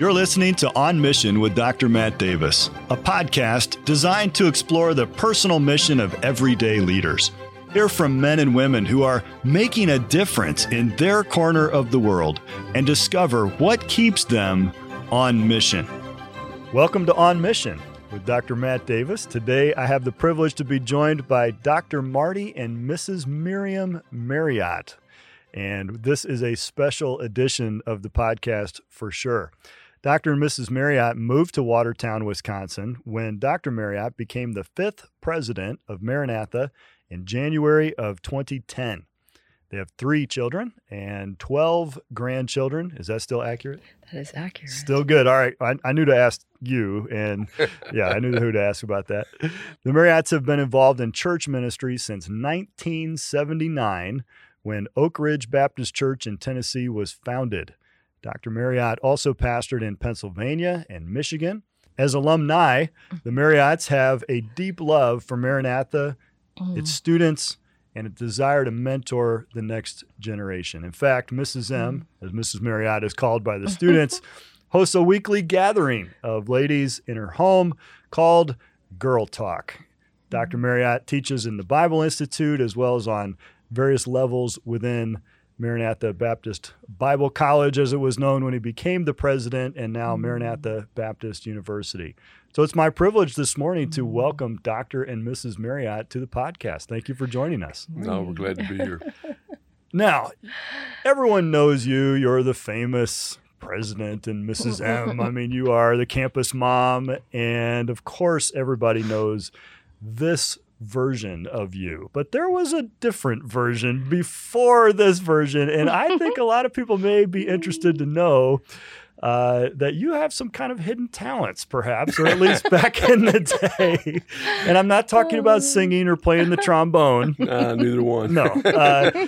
You're listening to On Mission with Dr. Matt Davis, a podcast designed to explore the personal mission of everyday leaders. Hear from men and women who are making a difference in their corner of the world and discover what keeps them on mission. Welcome to On Mission with Dr. Matt Davis. Today I have the privilege to be joined by Dr. Marty and Mrs. Miriam Marriott. And this is a special edition of the podcast for sure. Dr. and Mrs. Marriott moved to Watertown, Wisconsin when Dr. Marriott became the fifth president of Maranatha in January of 2010. They have three children and 12 grandchildren. Is that still accurate? That is accurate. Still good. All right. I, I knew to ask you, and yeah, I knew who to ask about that. The Marriotts have been involved in church ministry since 1979 when Oak Ridge Baptist Church in Tennessee was founded. Dr. Marriott also pastored in Pennsylvania and Michigan. As alumni, mm. the Marriotts have a deep love for Maranatha, mm. its students, and a desire to mentor the next generation. In fact, Mrs. M, mm. as Mrs. Marriott is called by the students, hosts a weekly gathering of ladies in her home called Girl Talk. Dr. Marriott teaches in the Bible Institute as well as on various levels within Maranatha Baptist Bible College, as it was known when he became the president, and now mm-hmm. Maranatha Baptist University. So it's my privilege this morning to mm-hmm. welcome Dr. and Mrs. Marriott to the podcast. Thank you for joining us. No, we're glad to be here. Now, everyone knows you. You're the famous president and Mrs. M. I mean, you are the campus mom. And of course, everybody knows this version of you. But there was a different version before this version. And I think a lot of people may be interested to know. Uh, that you have some kind of hidden talents, perhaps, or at least back in the day. And I'm not talking about singing or playing the trombone. Uh, neither one. No. Uh,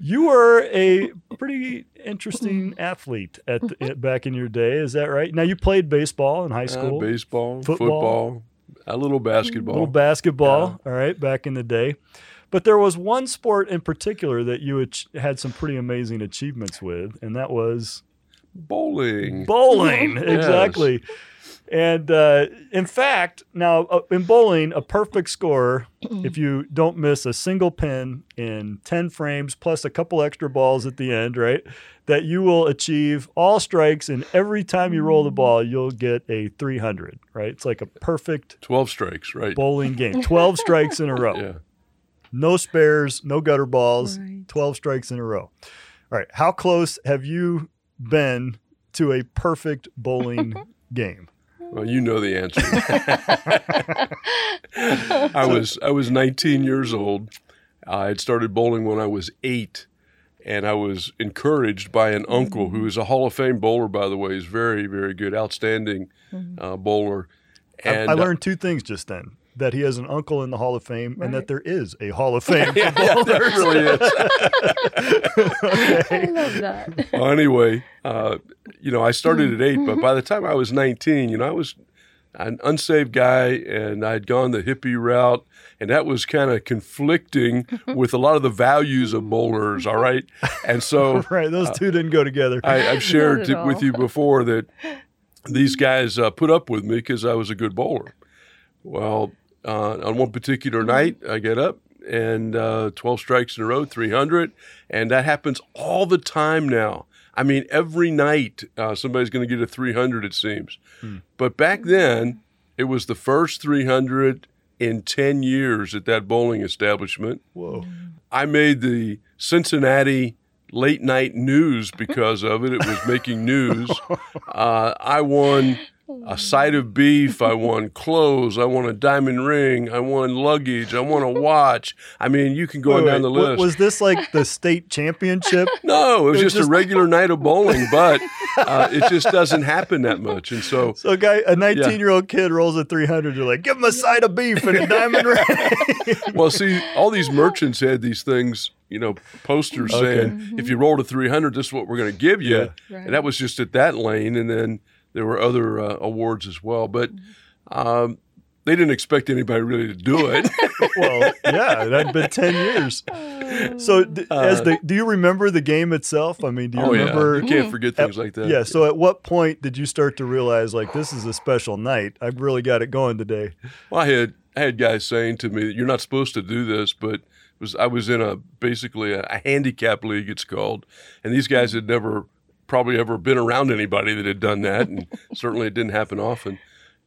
you were a pretty interesting athlete at, the, back in your day. Is that right? Now you played baseball in high Uh, school, baseball, Football. football, a little basketball. A little basketball. All right, back in the day. But there was one sport in particular that you had some pretty amazing achievements with, and that was Bowling. bowling. exactly. And uh, in fact, now uh, in bowling, a perfect score, if you don't miss a single pin in 10 frames plus a couple extra balls at the end, right? That you will achieve all strikes, and every time you roll the ball, you'll get a 300, right? It's like a perfect 12 strikes, right? bowling game. 12 strikes in a row. Yeah. No spares, no gutter balls, Right. 12 strikes in a row. All right. How close have you been to a perfect bowling game? Well, you know the answer. I was I was 19 years old. I had started bowling when I was eight, and I was encouraged by an uncle who is a Hall of Fame bowler, by the way. He's very very good, outstanding uh, bowler. I- And I learned two things just then that he has an uncle in the Hall of Fame and that there is a Hall of Fame. yeah, yeah, there really is. I love that. well, anyway, uh, you know, I started at eight, but by the time I was 19, you know, I was an unsaved guy and I'd gone the hippie route, and that was kind of conflicting with a lot of the values of bowlers, all right? And so right. Those two didn't go together. I, I've shared at t- with you before that these guys uh, put up with me because I was a good bowler. Well, uh, on one particular night, I get up and uh, 12 strikes in a row, 300, and that happens all the time now. I mean, every night uh, somebody's going to get a 300, it seems. But back then, it was the first 300 in 10 years at that bowling establishment. Whoa. I made the Cincinnati late night news because of it. It was making news. Uh, I won a side of beef. I want clothes. I want a diamond ring. I want luggage. I want a watch. I mean, you can go Wait, on down the list. Was this like the state championship? no, it was it just, just- a regular night of bowling, but uh, it just doesn't happen that much. And so So a guy, a 19 year old kid rolls a 300. You're like, give him a side of beef and a diamond ring. well, see, all these merchants had these things, you know, posters Okay. saying, if you roll a 300, this is what we're going to give you. Yeah. And that was just at that lane. And then there were other uh, awards as well. But um, they didn't expect anybody really to do it. well, yeah, it had been 10 years. So, d- as Uh, the, do you remember the game itself? I mean, do you oh remember? yeah, you can't forget things like that. Yeah. So, at what point did you start to realize like this is a special night? I've really got it going today. Well, I had I had guys saying to me, "You're not supposed to do this," but was I was in a basically a, a handicap league, it's called, and these guys had never probably ever been around anybody that had done that, and certainly it didn't happen often.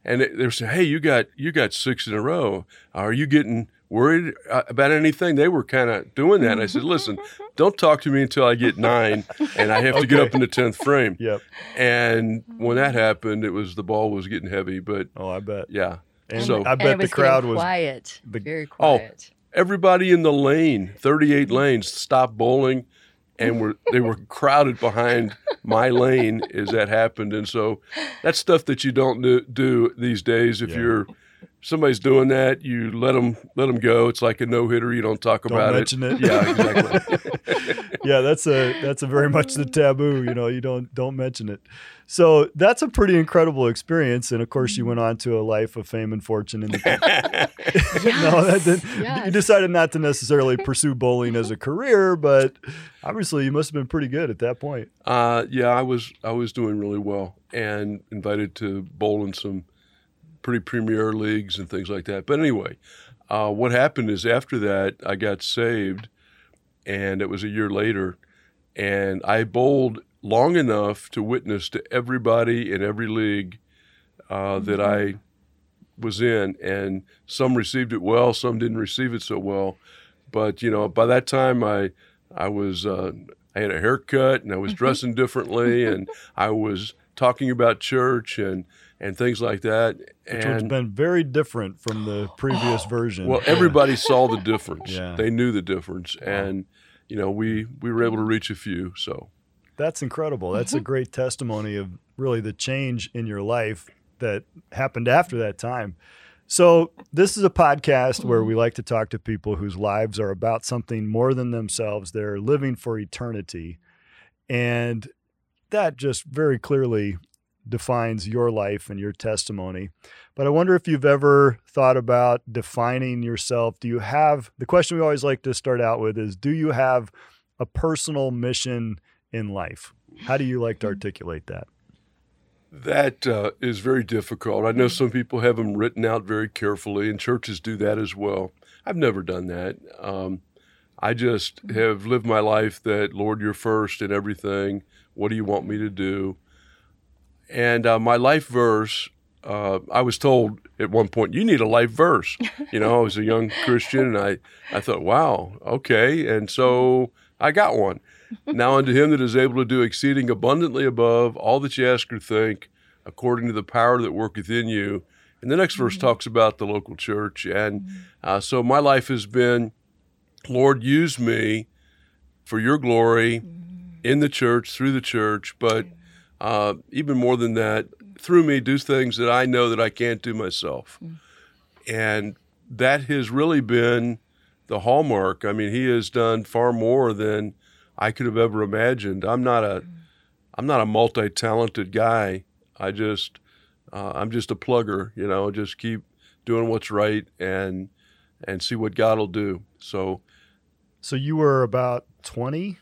And they they were saying, "Hey, you got you got six in a row. Are you getting worried uh, about anything?" They were kind of doing that. And I said, "Listen, don't talk to me until I get nine, and I have to get up in the tenth frame." Yep. And when that happened, it was the ball was getting heavy, but Oh, I bet. yeah. And So- I And bet it the crowd was. quiet. the- very Oh. quiet. everybody in the lane, 38 lanes, stopped bowling and were they were crowded behind my lane as that happened. And so that's stuff that you don't do, do these days. If Yeah. you're somebody's doing that, you let them let them go. It's like a no hitter. You don't talk Don't about mention it. Yeah, exactly. yeah, that's a that's a very much the taboo. You know, you don't don't mention it. So that's a pretty incredible experience, and of course, you went on to a life of fame and fortune. In the no, that didn't, you decided not to necessarily pursue bowling as a career, but obviously, you must have been pretty good at that point. Uh, yeah, I was I was doing really well and invited to bowl in some pretty premier leagues and things like that. But anyway, uh, what happened is after that I got saved, and it was a year later, and I bowled long enough to witness to everybody in every league uh, that I was in, and some received it well, some didn't receive it so well. But you know, by that time I I was uh, I had a haircut and I was dressing differently, and I was talking about church and and things like that. Which has been very different from the previous version. well, everybody saw the difference. Yeah. They knew the difference, and you know, we we were able to reach a few. So That's incredible. That's a mm-hmm. great testimony of really the change in your life that happened after that time. So, this is a podcast where mm-hmm. we like to talk to people whose lives are about something more than themselves. They're living for eternity. And that just very clearly defines your life and your testimony. But I wonder if you've ever thought about defining yourself. Do you have the question we always like to start out with is do you have a personal mission in life? How do you like to articulate that? That uh, is very difficult. I know some people have them written out very carefully, and churches do that as well. I've never done that. Um, I just have lived my life that, Lord, you're first in everything. What do you want me to do? And uh, my life verse, uh, I was told at one point, you need a life verse. You know, I was a young Christian, and I, I thought, wow, okay. And so I got one. Now unto him that is able to do exceeding abundantly above all that you ask or think, according to the power that worketh in you. And the next verse talks about the local church. And uh, so my life has been, Lord, use me for your glory in the church, through the church, but uh, even more than that, through me, do things that I know that I can't do myself. And that has really been the hallmark. I mean, he has done far more than I could have ever imagined. I'm not a, I'm not a multi-talented guy. I just, uh, I'm just a plugger. You know, just keep doing what's right and and see what God will do. So So you were about 20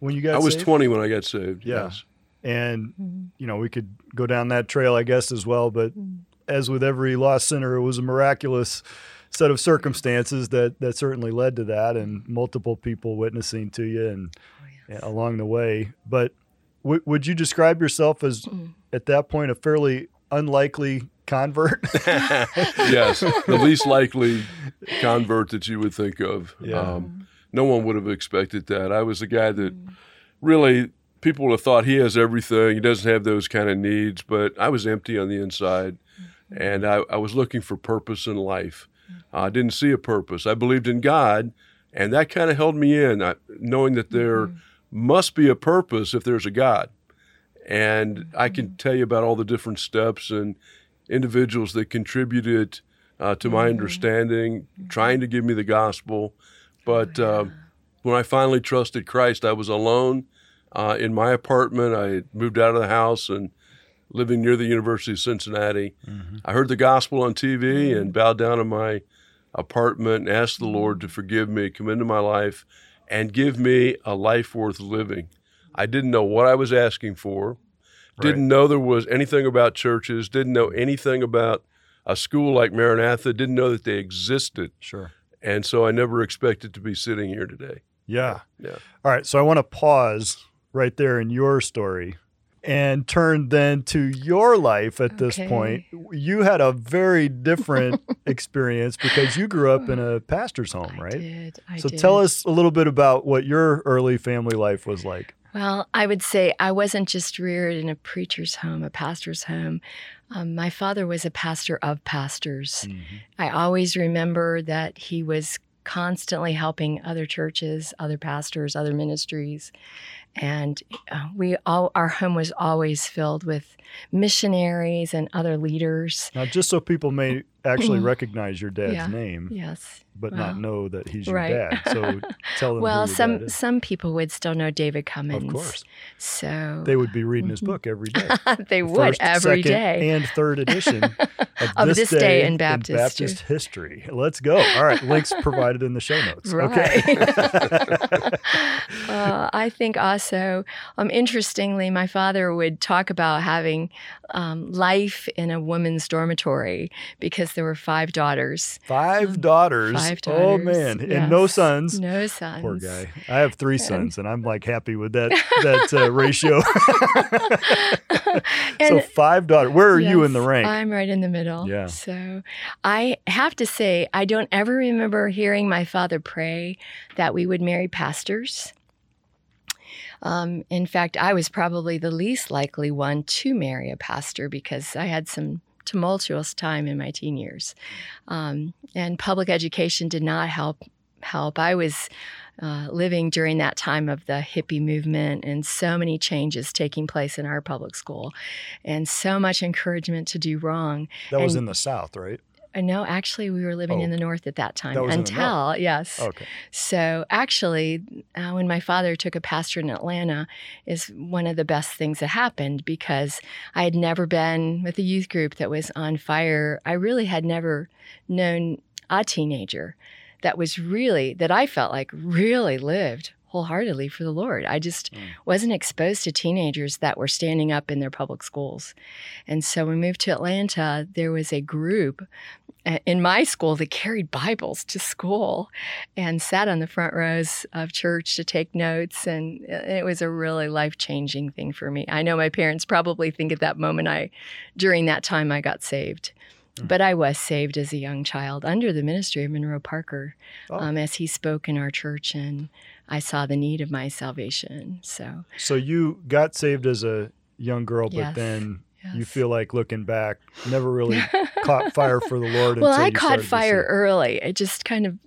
when you got saved? I was saved? 20 when I got saved. Yeah. Yes. And you know, we could go down that trail I guess as well, but as with every lost sinner, it was a miraculous set of circumstances that that certainly led to that and multiple people witnessing to you and along the way. But w- would you describe yourself as mm. at that point a fairly unlikely convert? yes, the least likely convert that you would think of. Yeah. Um, no one would have expected that. I was a guy that mm. really people would have thought he has everything. He doesn't have those kind of needs, but I was empty on the inside, mm-hmm. and I, I was looking for purpose in life. I didn't see a purpose. I believed in God, and that kind of held me in, I, knowing that there mm-hmm. Must be a purpose if there's a God. And I can tell you about all the different steps and individuals that contributed uh, to my understanding, trying to give me the gospel. But uh, when I finally trusted Christ, I was alone uh, in my apartment. I moved out of the house and living near the University of Cincinnati. I heard the gospel on TV and bowed down in my apartment and asked the Lord to forgive me, come into my life, and give me a life worth living. I didn't know what I was asking for. Didn't know there was anything about churches. Didn't know anything about a school like Maranatha. Didn't know that they existed. Sure. And so I never expected to be sitting here today. Yeah. Yeah. All right. So I want to pause right there in your story and turn then to your life at this point. You had a very different experience because you grew up in a pastor's home, I right? did. So did. tell us a little bit about what your early family life was like. Well, I would say I wasn't just reared in a preacher's home, a pastor's home. Um, my father was a pastor of pastors. I always remember that he was constantly helping other churches, other pastors, other ministries. And uh, we all, our home was always filled with missionaries and other leaders. Now, just so people may actually recognize your dad's Mm-hmm. Yeah. name, Yes. but well, not know that he's your right. dad. So tell them. Well, some some people would still know David Cummins. of course, So they would be reading his Mhm. book every day. they would First, every second, day. and third edition of, Of this day in Baptist history. Let's go. All right, links provided in the show notes. Okay. uh, I think also, um, interestingly, my father would talk about having um, life in a woman's dormitory because there were five daughters. Five daughters. Five Oh daughters, Oh man, and no sons. No sons. Poor guy. I have three And- sons, and I'm like happy with that that uh, ratio. so five daughters. Where are you in the Yes, rank? I'm right in the middle. Yeah. So I have to say, I don't ever remember hearing my father pray that we would marry pastors. Um, in fact, I was probably the least likely one to marry a pastor because I had some tumultuous time in my teen years, um, and public education did not help. Help. I was uh, living during that time of the hippie movement and so many changes taking place in our public school and so much encouragement to do wrong. that was in the South, right? Uh, no, actually, we were living Oh. in the north at that time That was in the until, yes. Okay. So actually, uh, when my father took a pastor in Atlanta, is one of the best things that happened because I had never been with a youth group that was on fire. I really had never known a teenager that was really that I felt like really lived wholeheartedly for the Lord. I just Mm. wasn't exposed to teenagers that were standing up in their public schools. And so we moved to Atlanta, there was a group uh, in my school that carried Bibles to school and sat on the front rows of church to take notes. And it was a really life changing thing for me. I know my parents probably think at that moment I, during that time, I got saved. Mm. But I was saved as a young child under the ministry of Monroe Parker Oh. um, as he spoke in our church, and I saw the need of my salvation. So, So you got saved as a young girl, but Yes. then you feel like looking back, never really caught fire for the Lord. well, I caught fire early. It just kind of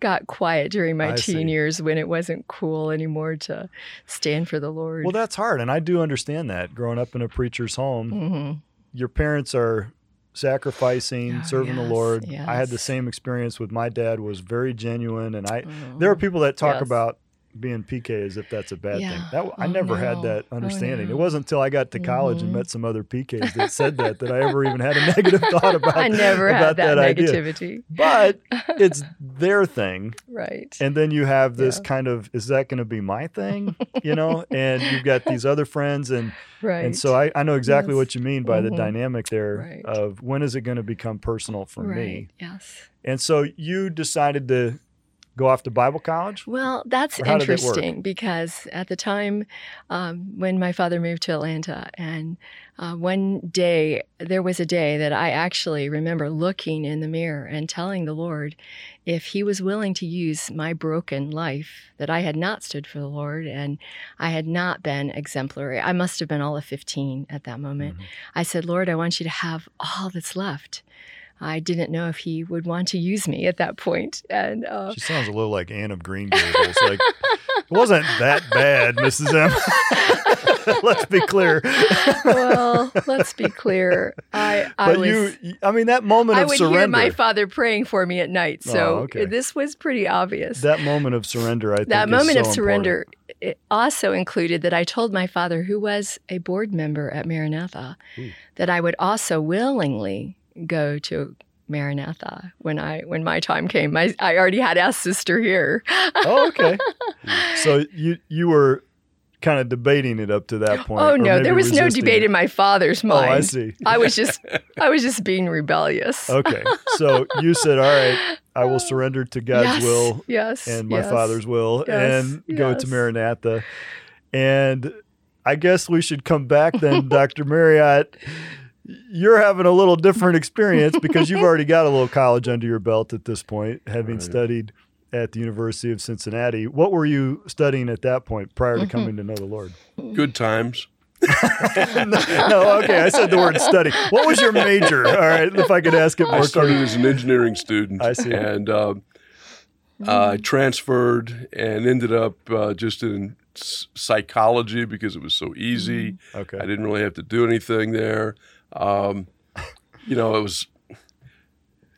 got quiet during my I teen see. years when it wasn't cool anymore to stand for the Lord. Well, that's hard, and I do understand that. Growing up in a preacher's home, hmm your parents are sacrificing, Oh, serving the yes, Lord. I had the same experience with my dad. Was very genuine, and I there are people that talk Yes. about being PK as if that's a bad thing. Yeah. That I Oh, never had no. that Oh, understanding. It wasn't until I got to college and Mhm. met some other PKs that said that that I ever even had a negative thought about. I never about had that, idea. negativity. But it's their thing, right. and then you have this Yeah. kind of is that going to be my thing, you know? and you've got these other friends, and right. and so I, I know exactly Yes. what you mean by the Mhm. dynamic there Right. of when is it going to become personal for right. me. Yes. And so you decided to go off to Bible college. Well, that's Or how did it work? interesting because at the time um, when my father moved to Atlanta, and uh, one day, there was a day that I actually remember looking in the mirror and telling the Lord if He was willing to use my broken life, that I had not stood for the Lord and I had not been exemplary. I must have been all of 15 at that moment. Mhm. I said, Lord, I want you to have all that's left. I didn't know if he would want to use me at that point. And uh, She sounds a little like Anne of Green Gables. like it wasn't that bad, Mrs. M. Let's be clear. well, let's be clear. I, I but was. you, I mean, that moment I of would surrender, hear my father praying for me at night, so Oh, okay. this was pretty obvious. that moment of surrender, I think, that moment so of important. surrender it also included that I told my father, who was a board member at Maranatha, Ooh. that I would also willingly go to Maranatha when I when my time came. My, I already had asked sister here. Oh, okay. so you you were kind of debating it up to that point. Oh no, there was no debate it. in my father's mind. Oh. I see. I was just I was just being rebellious. Okay. So you said, "All right, I will surrender to God's yes, will yes, and my yes. Father's will Yes, and go to. Maranatha." And I guess we should come back then, Dr. Marriott. You're having a little different experience because you've already got a little college under your belt at this point, having Right. studied at the University of Cincinnati. What were you studying at that point prior to Mhm. coming to know the Lord? Good times. no, okay, I said the word study. What was your major? All right, if I could ask it more. I more started clearly. as an engineering student. I see. And um, I transferred and ended up uh, just in psychology because it was so easy. Okay. I didn't really have to do anything there. Um, you know, it was.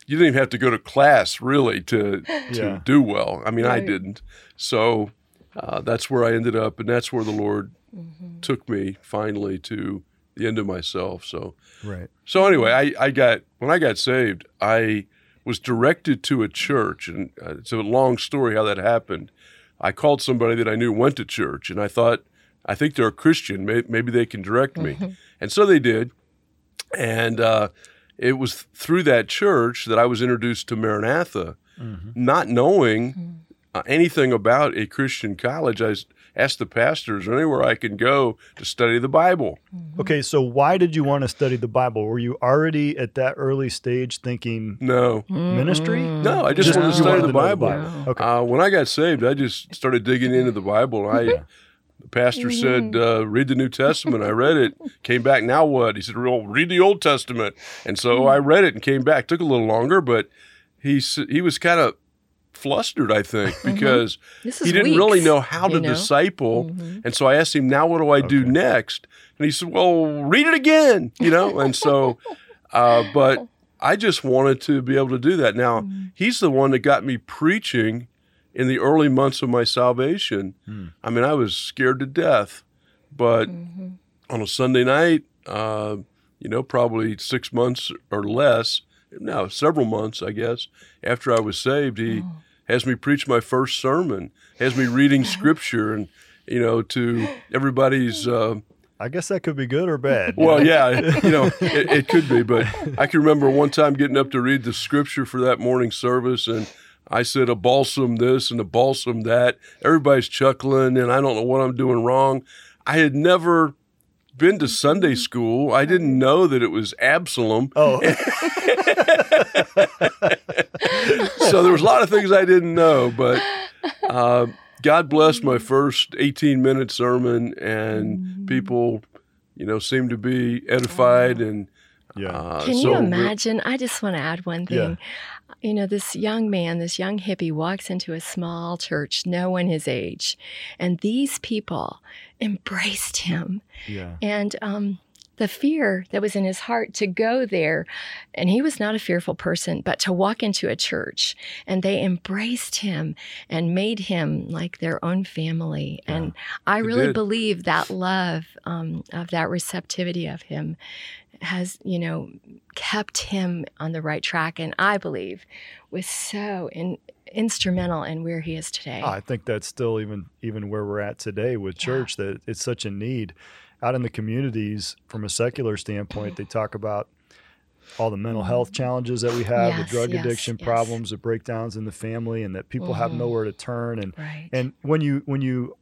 You didn't even have to go to class really to to Yeah. do well. I mean, I didn't. So uh, that's where I ended up, and that's where the Lord Mhm. took me finally to the end of myself. So Right. so anyway, I, I got when I got saved, I was directed to a church, and uh, it's a long story how that happened. I called somebody that I knew went to church, and I thought, I think they're a Christian. May, maybe they can direct me, and so they did. And uh, it was through that church that I was introduced to Maranatha, Mhm. not knowing uh, anything about a Christian college. I asked the pastors, anywhere I can go to study the Bible. Okay, so why did you want to study the Bible? Were you already at that early stage thinking No, ministry? Mm-mm. No, I just wanted to study wanted the know Bible. Wow. Okay. Uh, when I got saved, I just started digging into the Bible. I, the pastor said, uh, "Read the New Testament." I read it. Came back. Now what? He said, "Well, read the Old Testament." And so I read it and came back. Took a little longer, but he he was kind of flustered, I think, because This is he didn't really know how to you know? disciple. Mhm. And so I asked him, "Now what do I do next?" And he said, "Well, read it again." You know. And so, uh, but I just wanted to be able to do that. Now Mhm. he's the one that got me preaching in the early months of my salvation. Hmm. I mean, I was scared to death, but Mhm. on a Sunday night, uh, you know, probably six months or less, no, several months, I guess, after I was saved, he Oh. has me preach my first sermon, has me reading scripture, and you know, to everybody's. Uh, I guess that could be good or bad. well, know? yeah, you know, it, it could be, but I can remember one time getting up to read the scripture for that morning service, and I said a balsam this and a balsam that. Everybody's chuckling, and I don't know what I'm doing wrong. I had never been to Sunday school. I didn't know that it was Absalom. Oh, so there was a lot of things I didn't know, but uh, God blessed my first 18 minute sermon, and people, you know, seemed to be edified. And yeah. uh, Can so you imagine? I just want to add one Yeah. You know, this young man, this young hippie walks into a small church, no one his age, and these people embraced him. Yeah. And um, the fear that was in his heart to go there, and he was not a fearful person, but to walk into a church and they embraced him and made him like their own family. And I really did. believe that love um, of that receptivity of him has, you know, kept him on the right track. And I believe was so in, instrumental in where he is today. Oh, I think that's still even even where we're at today with Yeah. church that it's such a need out in the communities from a secular standpoint. They talk about all the mental health challenges that we have, Yes, the drug yes, addiction yes. problems, the breakdowns in the family, and that people have Mhm. nowhere to turn. And right. and when you when you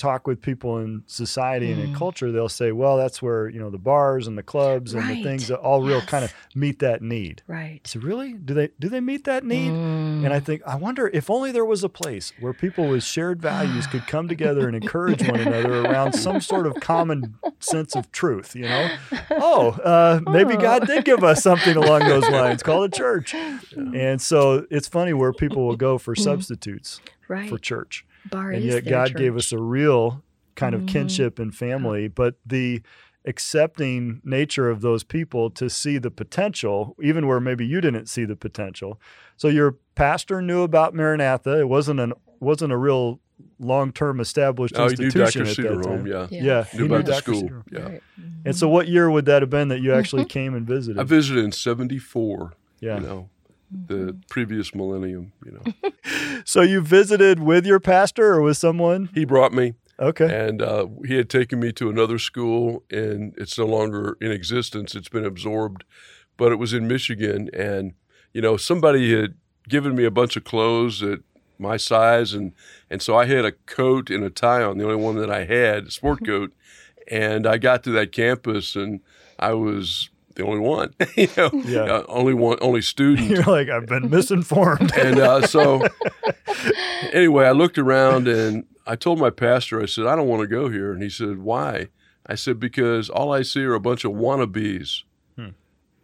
talk with people in society and in Mm. culture, they'll say, "Well, that's where you know the bars and the clubs and the things that all real kind of meet that need." right. So really, do they do they meet that need? Mm. And I think, I wonder if only there was a place where people with shared values could come together and encourage one another around some sort of common sense of truth, you know? Oh, uh, maybe Oh. God did give us something along those lines called a church. And so it's funny where people will go for substitutes right. for church. Bar And yet their God gave us a real kind of Mhm. kinship and family, but the accepting nature of those people to see the potential, even where maybe you didn't see the potential. So your pastor knew about Maranatha. It wasn't an wasn't a real long term established oh, you knew institution Dr. at Cedar that Home, time. yeah. Yeah, Knew he about the Dr. school. Cedar. Yeah. Right. And so, what year would that have been that you actually came and visited? I visited in 74. Yeah. You know, the previous millennium. You know, So you visited with your pastor or with someone? he brought me, Okay. and uh, he had taken me to another school, and it's no longer in existence. It's been absorbed, but it was in Michigan, and you know, somebody had given me a bunch of clothes at my size, and and so I had a coat and a tie on, the only one that I had, a sport coat, and I got to that campus, and I was the only one, you know, Yeah. uh, only one, only student. You're like, I've been misinformed. And uh, so, anyway, I looked around and I told my pastor, I said, I don't want to go here. And he said, Why? I said, Because all I see are a bunch of wannabes. Hmm.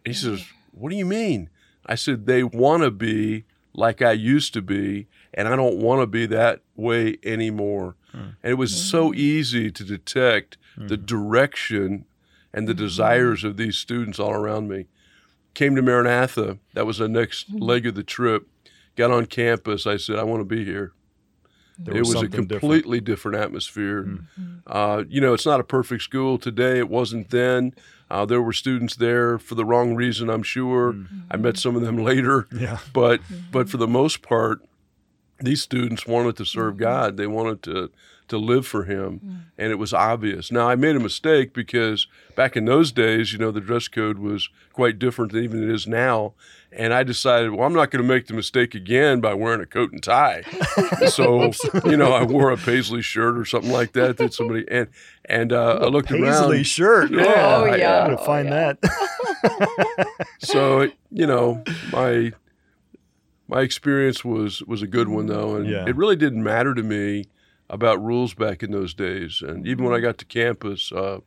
He says, What do you mean? I said, They want to be like I used to be, and I don't want to be that way anymore. Hmm. And it was so easy to detect the direction and the desires of these students all around me. Came to Maranatha. That was the next leg of the trip. Got on campus. I said, I want to be here. There it was a something different. completely different, atmosphere. Mm-hmm. Uh, you know, it's not a perfect school today. It wasn't then. Uh, there were students there for the wrong reason, I'm sure. Mm-hmm. I met some of them later, Yeah. but but for the most part, these students wanted to serve Mm-hmm. God. They wanted to to live for Him, and it was obvious. Now I made a mistake because back in those days, you know, the dress code was quite different than even it is now. And I decided, well, I'm not going to make the mistake again by wearing a coat and tie. so, you know, I wore a paisley shirt or something like that that somebody and and uh, I looked Paisley around. shirt. Yeah. Oh, Oh, I yeah. gotta find Oh, that. So, you know, my my experience was was a good one though, and Yeah. it really didn't matter to me about rules back in those days. And even when I got to campus, uh,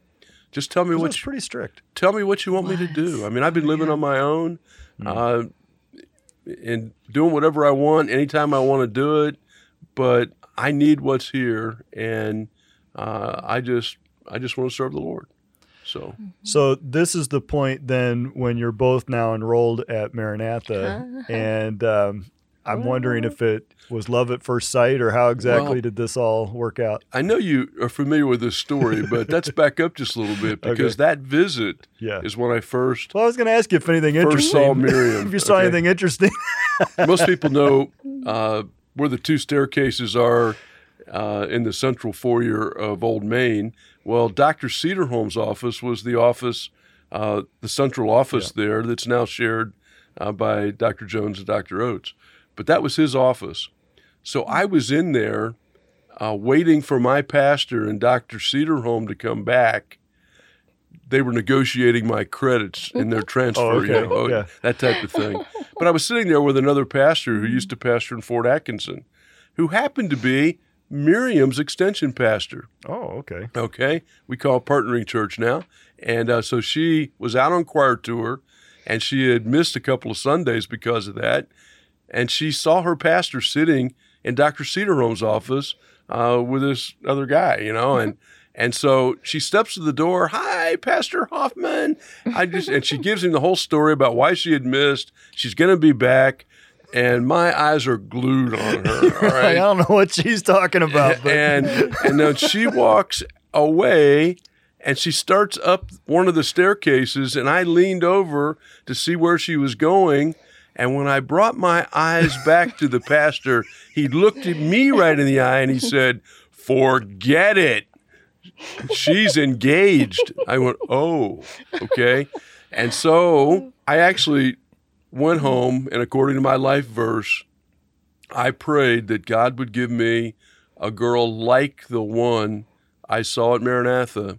just tell me It what you, pretty strict. tell me what you want me to do. I mean, I've been living on my own, uh, and doing whatever I want anytime I want to do it. But I need what's here, and uh, I just I just want to serve the Lord. So So this is the point then when you're both now enrolled at Maranatha, and um, I'm wondering if it was love at first sight or how exactly Well- did this all work out? I know you are familiar with this story, but let's back up just a little bit because that visit Yeah. is when I first Well, I was going to ask you if anything first interesting. saw Miriam. if you saw okay? anything interesting. Most people know uh, where the two staircases are uh, in the central foyer of Old Main. Well, Dr. Cedarholm's office was the office, uh, the central office there that's now shared uh, by Dr. Jones and Dr. Oates. But that was his office. So I was in there uh, waiting for my pastor and Dr. Cedarholm to come back. They were negotiating my credits in their transfer, Oh, you know, Yeah. that type of thing. But I was sitting there with another pastor who used to pastor in Fort Atkinson, who happened to be Miriam's extension pastor. oh, okay. Okay, we call it partnering church now, and uh, so she was out on choir tour, and she had missed a couple of Sundays because of that, and she saw her pastor sitting in Dr. Cedarholm's office uh, with this other guy, you know, and and so she steps to the door. Hi, Pastor Hoffman. I just and she gives him the whole story about why she had missed. She's going to be back, and my eyes are glued on her. All I don't know what she's talking about, but and and then she walks away and she starts up one of the staircases and I leaned over to see where she was going and when I brought my eyes back to the pastor he looked at me right in the eye and he said forget it. She's engaged. I went oh okay. And so I actually went home and according to my life verse I prayed that God would give me a girl like the one I saw at Maranatha.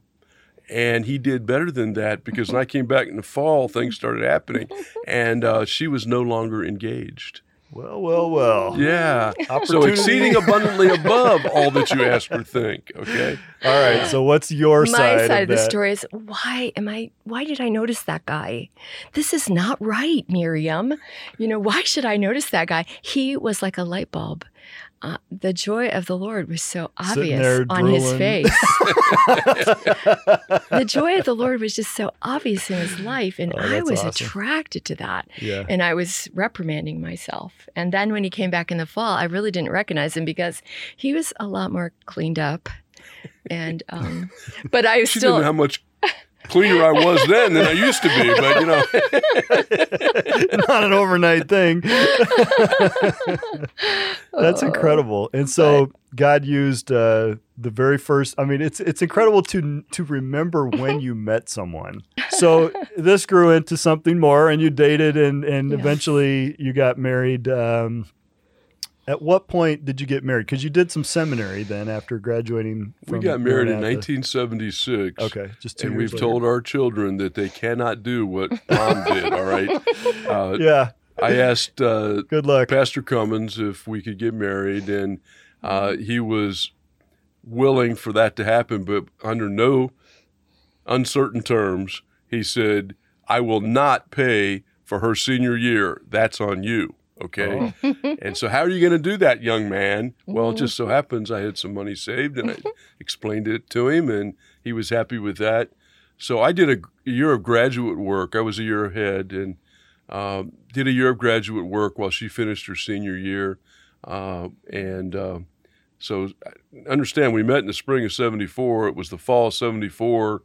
And he did better than that because when I came back in the fall, things started happening. And uh, she was no longer engaged. well, well, well. Yeah. So exceeding abundantly above all that you ask or think. Okay. All right. So what's your My side, side, of the that? story is why am I why did I notice that guy? This is not right, Miriam. You know, why should I notice that guy? He was like a light bulb. Uh, the joy of the Lord was so obvious on his face. the joy of the Lord was just so obvious in his life, and Oh, I was awesome. attracted to that. Yeah. And I was reprimanding myself. And then when he came back in the fall, I really didn't recognize him because he was a lot more cleaned up. And um, but I She still how much cleaner I was then than I used to be. But you know, not an overnight thing. That's incredible. And so God used uh, the very first. I mean, it's it's incredible to to remember when you met someone. So this grew into something more, and you dated, and and Yes. eventually you got married. Um, at what point did you get married? Because you did some seminary then after graduating. we got married in Maranatha. 1976. Okay, just two and we've later. told our children that they cannot do what mom did. All right. Uh, Yeah, I asked uh, good luck. Pastor Cummins if we could get married, and uh, he was willing for that to happen, but under no uncertain terms, he said, "I will not pay for her senior year. That's on you." Okay. and so, how are you going to do that, young man? Well, it just so happens I had some money saved, and I explained it to him, and he was happy with that. So I did a year of graduate work. I was a year ahead, and um, did a year of graduate work while she finished her senior year. Uh, and uh, so, understand, we met in the spring of '74. It was the fall of '74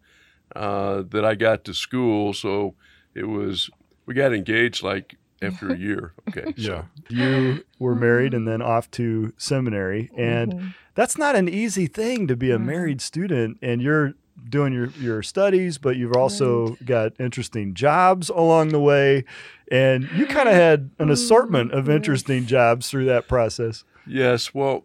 uh, that I got to school. So it was we got engaged like after a year. Okay, Yeah. so You were married and then off to seminary. And Mhm. that's not an easy thing to be a Mhm. married student and you're doing your, your studies, but you've also got interesting jobs along the way. And you kind of had an assortment of interesting jobs through that process. Yes, well,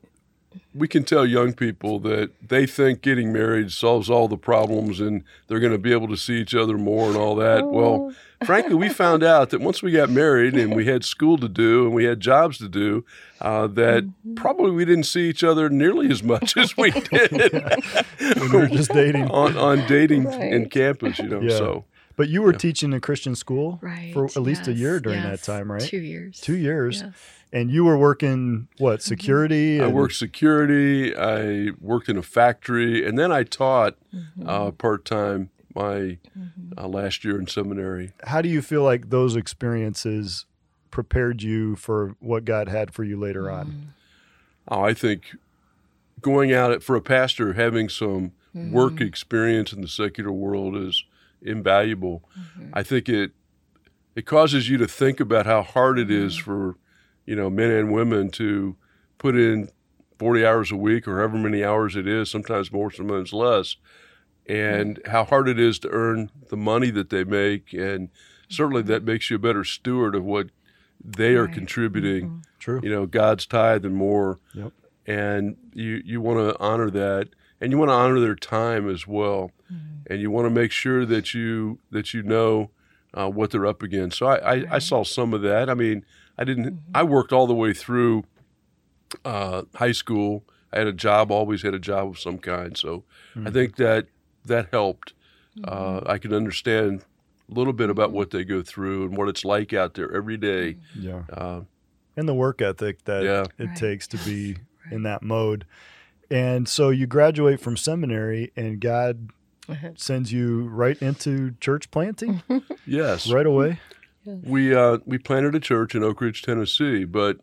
we can tell young people that they think getting married solves all the problems and they're going to be able to see each other more and all that. Well, frankly, we found out that once we got married and we had school to do and we had jobs to do, uh, that probably we didn't see each other nearly as much as we did When we were just dating. on, on dating in campus, you know. Yeah. So, But you were Yeah. teaching a Christian school Right. for at least a year during yes. that time, right? Two years. Two years. Yes. And you were working, what, security? I worked security, I worked in a factory, and then I taught Mhm. uh, part time my Mhm. uh, last year in seminary. how do you feel like those experiences prepared you for what God had for you later on? Mm-hmm. Oh, I think going out for a pastor, having some work Mhm. experience in the secular world is invaluable. Mhm. I think it it causes you to think about how hard it is Mm-hmm. for you know men and women to put in 40 hours a week or however many hours it is, sometimes more, sometimes less, and Mm-hmm. how hard it is to earn the money that they make, and certainly that makes you a better steward of what they are Right. contributing Mhm. True. you know God's tithe and more. Yep. And you you want to honor that, and you want to honor their time as well, Mhm. and you want to make sure that you that you know uh, what they're up against. So I, I, I saw some of that. I mean, I didn't. I worked all the way through uh, high school. I had a job. Always had a job of some kind. So I Mhm. think that that helped. Uh, I can understand a little bit about what they go through and what it's like out there every day. Yeah. Uh, And the work ethic that Yeah. it Right. takes to be Right. in that mode. And so you graduate from seminary and God Mhm. sends you right into church planting yes. right away. We uh, we planted a church in Oak Ridge, Tennessee, but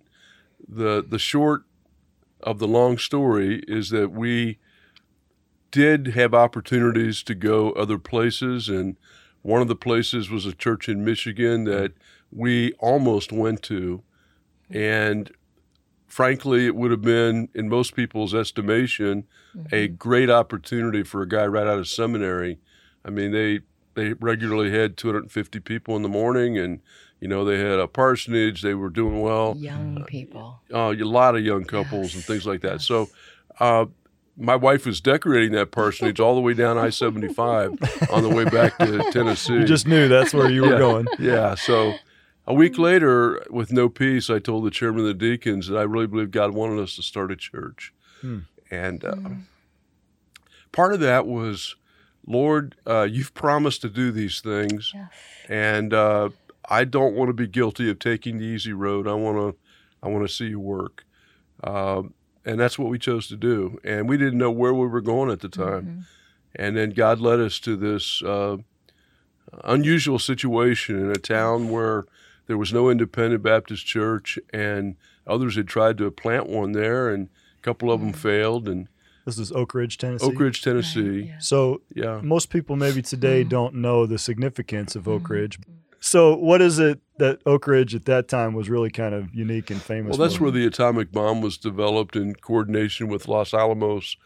the the short of the long story is that we did have opportunities to go other places, and one of the places was a church in Michigan that we almost went to, and frankly, it would have been, in most people's estimation, a great opportunity for a guy right out of seminary. I mean, they they regularly had 250 people in the morning, and you know they had a parsonage. They were doing well. Young people. Uh, a lot of young couples and things like that. yes. So, uh, my wife was decorating that parsonage all the way down I-75 on the way back to Tennessee. You just knew that's where you were Yeah. going. Yeah. So a week later, with no peace, I told the chairman of the deacons that I really believe God wanted us to start a church. Hmm. And uh, Mm. part of that was, Lord, uh, you've promised to do these things, Yes. and uh, I don't want to be guilty of taking the easy road. I want to, I want to see you work. Um, and that's what we chose to do. And we didn't know where we were going at the time. Mhm. And then God led us to this uh, unusual situation in a town where there was no independent Baptist church, and others had tried to plant one there, and a couple of them failed. And This is Oak Ridge, Tennessee. Oak Ridge, Right, Tennessee. yeah. So Yeah. most people maybe today Mhm. don't know the significance of Oak Mhm. Ridge. So what is it that Oak Ridge at that time was really kind of unique and famous? Well, that's for? where the atomic bomb was developed in coordination with Los Alamos,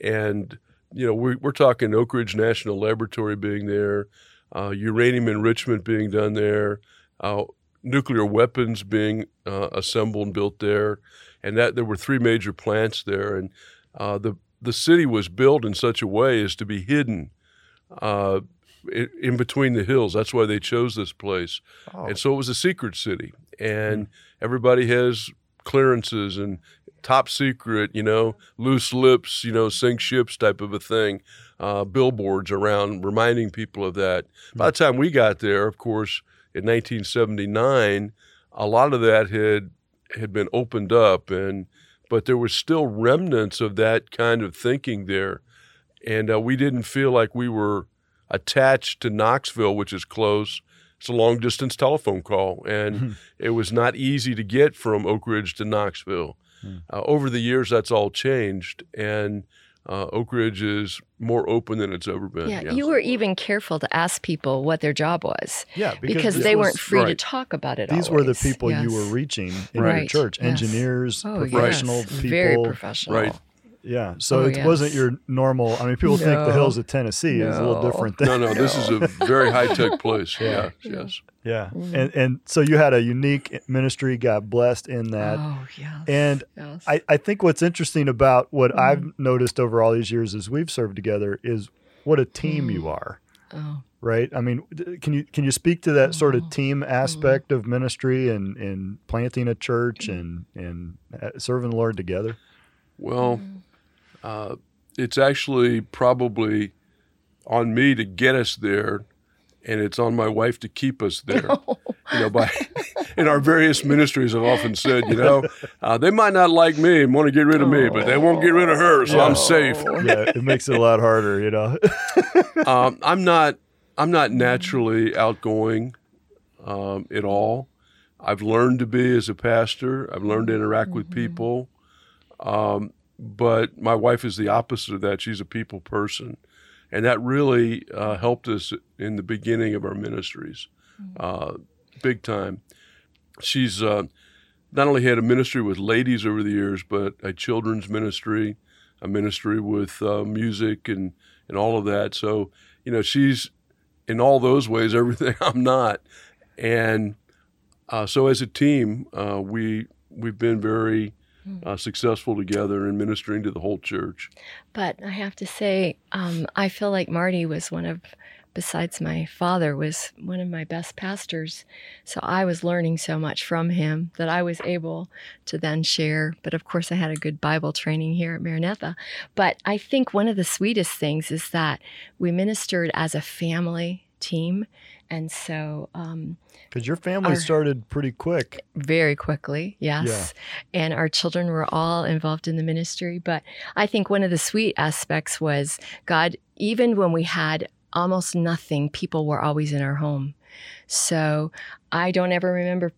and you know we're, we're talking Oak Ridge National Laboratory being there, uh, uranium enrichment being done there, uh, nuclear weapons being uh, assembled and built there, and that there were three major plants there, and uh, the the city was built in such a way as to be hidden. Uh, in, in between the hills. That's why they chose this place. Oh, And so it was a secret city, and everybody has clearances and top secret, you know, loose lips, you know, sink ships type of a thing, uh, billboards around reminding people of that. By the time we got there, of course, in 1979, a lot of that had had been opened up, and but there was still remnants of that kind of thinking there, and uh, we didn't feel like we were attached to Knoxville, which is close. It's a long distance telephone call, and it was not easy to get from Oak Ridge to Knoxville. Hmm. Uh, over the years, that's all changed, and uh, Oak Ridge is more open than it's ever been. Yeah, yes. you were even careful to ask people what their job was yeah, because, this they was- weren't free to talk about it. These were the always. people you were reaching in your church: yes. engineers, Oh, yes. professional people. Very professional. Right. Yeah, so Oh, it wasn't your normal. I mean, people think the hills of Tennessee is a little different than no, no, this is a very high tech place. Yeah. Yeah, yes. yeah. Mhm. And and so you had a unique ministry, got blessed in that. Oh yes. And yes. I, I think what's interesting about what Mhm. I've noticed over all these years as we've served together is what a team you Mm. are, oh right? I mean, can you can you speak to that sort of Oh. team aspect of ministry and, and planting a church and and uh, serving the Lord together? Well, uh, it's actually probably on me to get us there, and it's on my wife to keep us there. You know, by in our various ministries, I've often said, you know, uh, they might not like me and want to get rid of me, but they won't get rid of her, so I'm safe. yeah, it makes it a lot harder, you know. um, I'm not I'm not naturally outgoing um, at all. I've learned to be as a pastor. I've learned to interact with people, um, but my wife is the opposite of that. She's a people person, and that really uh, helped us in the beginning of our ministries, uh, big time. She's uh, not only had a ministry with ladies over the years, but a children's ministry, a ministry with uh, music and and all of that. So you know, she's in all those ways everything I'm not, and uh, so as a team, uh, we we've been very uh, successful together in ministering to the whole church. But I have to say, um, I feel like Marty was one of, besides my father, was one of my best pastors. So I was learning so much from him that I was able to then share. But of course, I had a good Bible training here at Maranatha. But I think one of the sweetest things is that we ministered as a family team. And so um, Because your family Our- started pretty quick. very quickly, yes. And our children were all involved in the ministry. But I think one of the sweet aspects was God, even when we had almost nothing, people were always in our home. So I don't ever remember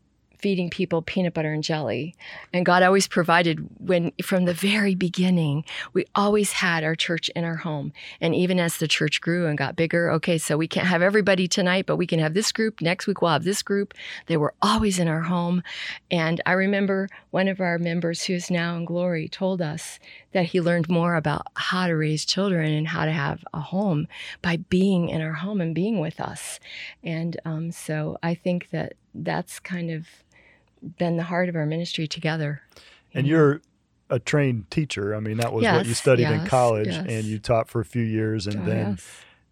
feeding people peanut butter and jelly. And God always provided when from the very beginning, we always had our church in our home. And even as the church grew and got bigger, okay, so we can't have everybody tonight, but we can have this group. Next week we'll have this group. They were always in our home. And I remember one of our members who is now in glory told us that he learned more about how to raise children and how to have a home by being in our home and being with us. And um, so I think that that's kind of been the heart of our ministry together. And know? you're a trained teacher. I mean, that was what you Yes, studied in college yes. and you taught for a few years. And Oh, then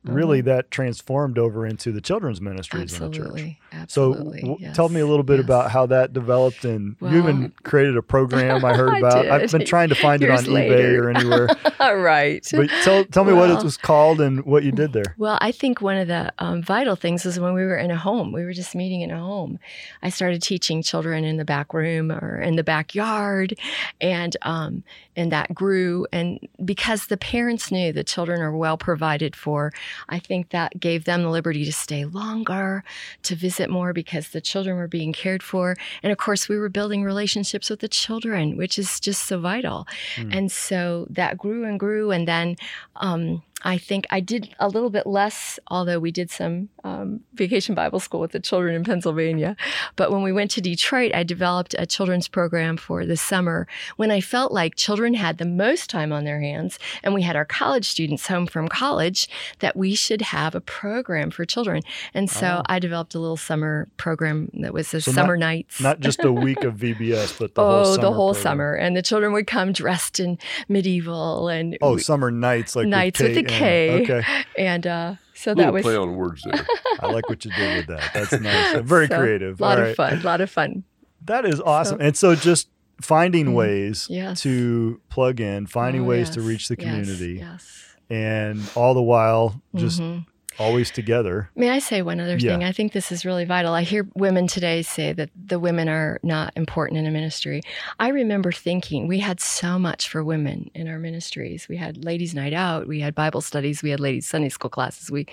yes. really that transformed over into the children's ministries in the church. absolutely, So, absolutely. w- yes, tell me a little bit yes. about how that developed. And you even created a program I heard about. I've been trying to find it on Years eBay or anywhere. right. but tell, tell me what it was called and what you did there. Well, I think one of the um, vital things was when we were in a home. We were just meeting in a home. I started teaching children in the back room or in the backyard, and um, and that grew. And because the parents knew the children are well provided for, I think that gave them the liberty to stay longer, to visit more because the children were being cared for. And of course, we were building relationships with the children, which is just so vital. Mm. And so that grew and grew. And then, um, I think I did a little bit less, although we did some um, vacation Bible school with the children in Pennsylvania. But when we went to Detroit, I developed a children's program for the summer when I felt like children had the most time on their hands and we had our college students home from college that we should have a program for children. And so Oh. I developed a little summer program that was the So summer knights. Not just a week of VBS, but the oh, whole summer. the whole program. summer. And the children would come dressed in medieval and Oh, summer knights like Knights with, with K a K. and- okay, and uh, so that was play on words there. I like what you did with that. That's nice. Very So, creative. a lot All of right. fun. A lot of fun. That is awesome. and so just finding Mm, ways yes. to plug in, finding Oh, ways to reach the community, Yes. and all the while just Mhm. Always together. May I say one other Yeah. thing? I think this is really vital. I hear women today say that the women are not important in a ministry. I remember thinking we had so much for women in our ministries. We had ladies' night out, we had Bible studies, we had ladies' Sunday school classes. We,